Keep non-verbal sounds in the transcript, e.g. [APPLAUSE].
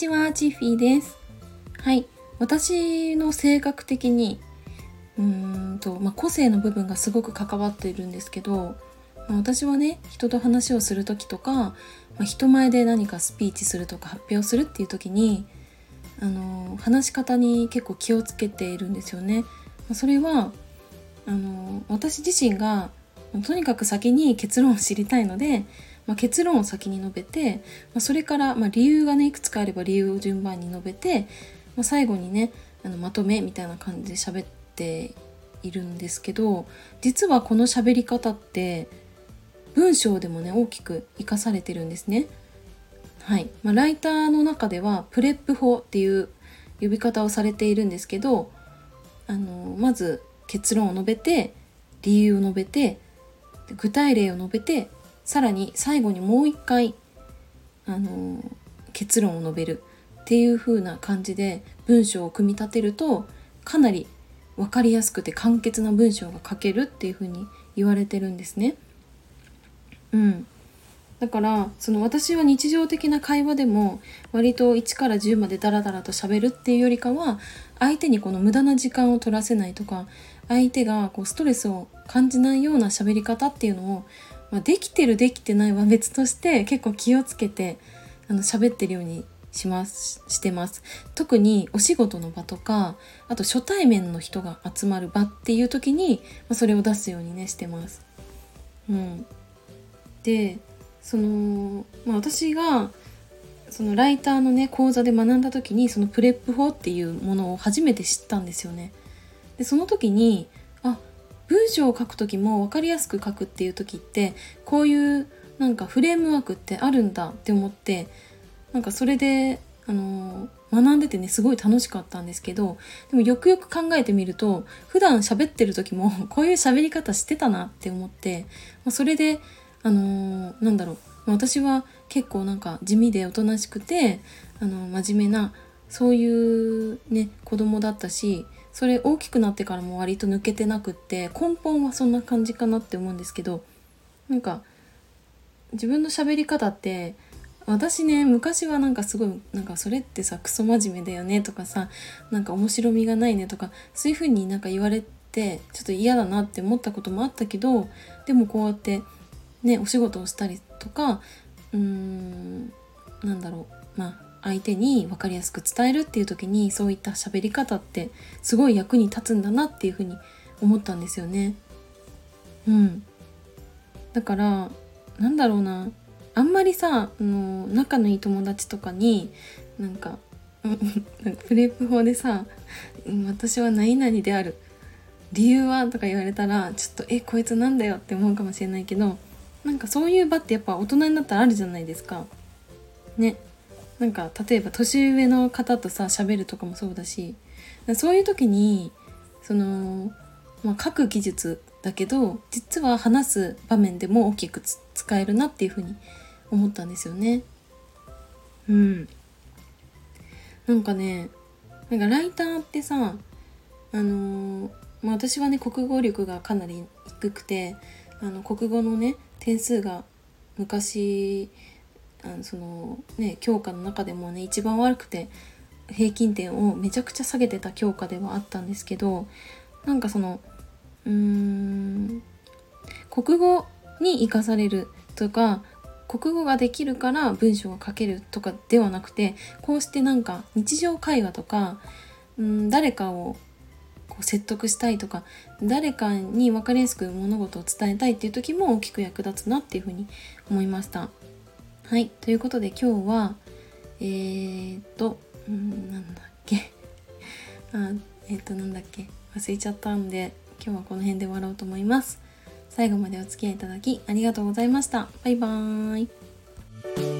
ちは、チッフィーです。はい。私の性格的に、うーんと、まあ、個性の部分がすごく関わっているんですけど、まあ、私はね、人と話をする時とか、まあ、人前で何かスピーチするとか発表するっていう時に、あの話し方に結構気をつけているんですよね。まそれはあの私自身がとにかく先に結論を知りたいので、まあ、結論を先に述べて、まあ、それから、まあ、理由がねいくつかあれば理由を順番に述べて、まあ、最後にねあのまとめみたいな感じで喋っているんですけど実はこの喋り方って文章でもね大きく生かされてるんですね。はいまあ、ライターの中ではプレップ法っていう呼び方をされているんですけどあのまず結論を述べて理由を述べて具体例を述べてさらに最後にもう一回あの結論を述べるっていう風な感じで文章を組み立てるとかなり分かりやすくて簡潔な文章が書けるっていう風に言われてるんですね。うん、だからその私は日常的な会話でも割と1から10までダラダラと喋るっていうよりかは相手にこの無駄な時間を取らせないとか相手がこうストレスを感じないような喋り方っていうのを、まあ、できてるできてないは別として結構気をつけてあの喋ってるようにしますしてます特にお仕事の場とかあと初対面の人が集まる場っていう時に、まあ、それを出すようにねしてます。うん、でその、まあ、私がそのライターのね講座で学んだ時にそのプレップ法っていうものを初めて知ったんですよね。でその時に文章を書く時も分かりやすく書くっていう時ってこういうなんかフレームワークってあるんだって思ってなんかそれであの学んでてねすごい楽しかったんですけどでもよくよく考えてみると普段喋ってる時も [LAUGHS] こういう喋り方してたなって思って、まあ、それであのー、なんだろう私は結構なんか地味でおとなしくてあの真面目なそういうね子供だったしそれ大きくなってからも割と抜けてなくって根本はそんな感じかなって思うんですけどなんか自分の喋り方って私ね昔はなんかすごいなんかそれってさクソ真面目だよねとかさなんか面白みがないねとかそういう風になんか言われてちょっと嫌だなって思ったこともあったけどでもこうやってねお仕事をしたりとかうーんなんだろうまあ相手に分かりやすく伝えるっていう時にそういった喋り方ってすごい役に立つんだなっていうふうに思ったんですよね。うん、だからなんだろうなあんまりさあの仲のいい友達とかになんか [LAUGHS] プレープ法でさ「私は何々である理由は?」とか言われたらちょっと「えこいつなんだよ」って思うかもしれないけどなんかそういう場ってやっぱ大人になったらあるじゃないですか。ね。なんか例えば年上の方とさ喋るとかもそうだしそういう時にその、まあ、書く技術だけど実は話す場面でも大きく使えるなっていうふうに思ったんですよね。うん。なんかねなんかライターってさあのー、まあ、私はね国語力がかなり低くてあの国語のね点数が昔あのそのね教科の中でもね一番悪くて平均点をめちゃくちゃ下げてた教科ではあったんですけどなんかそのうーん国語に生かされるとか国語ができるから文章が書けるとかではなくてこうしてなんか日常会話とかうん誰かをこう説得したいとか誰かに分かりやすく物事を伝えたいっていう時も大きく役立つなっていうふうに思いました。はいということで今日はえー、っとんなんだっけ [LAUGHS] あえー、っとなんだっけ忘れちゃったんで今日はこの辺で終わろうと思います。最後までお付き合いいただきありがとうございました。バイバーイ。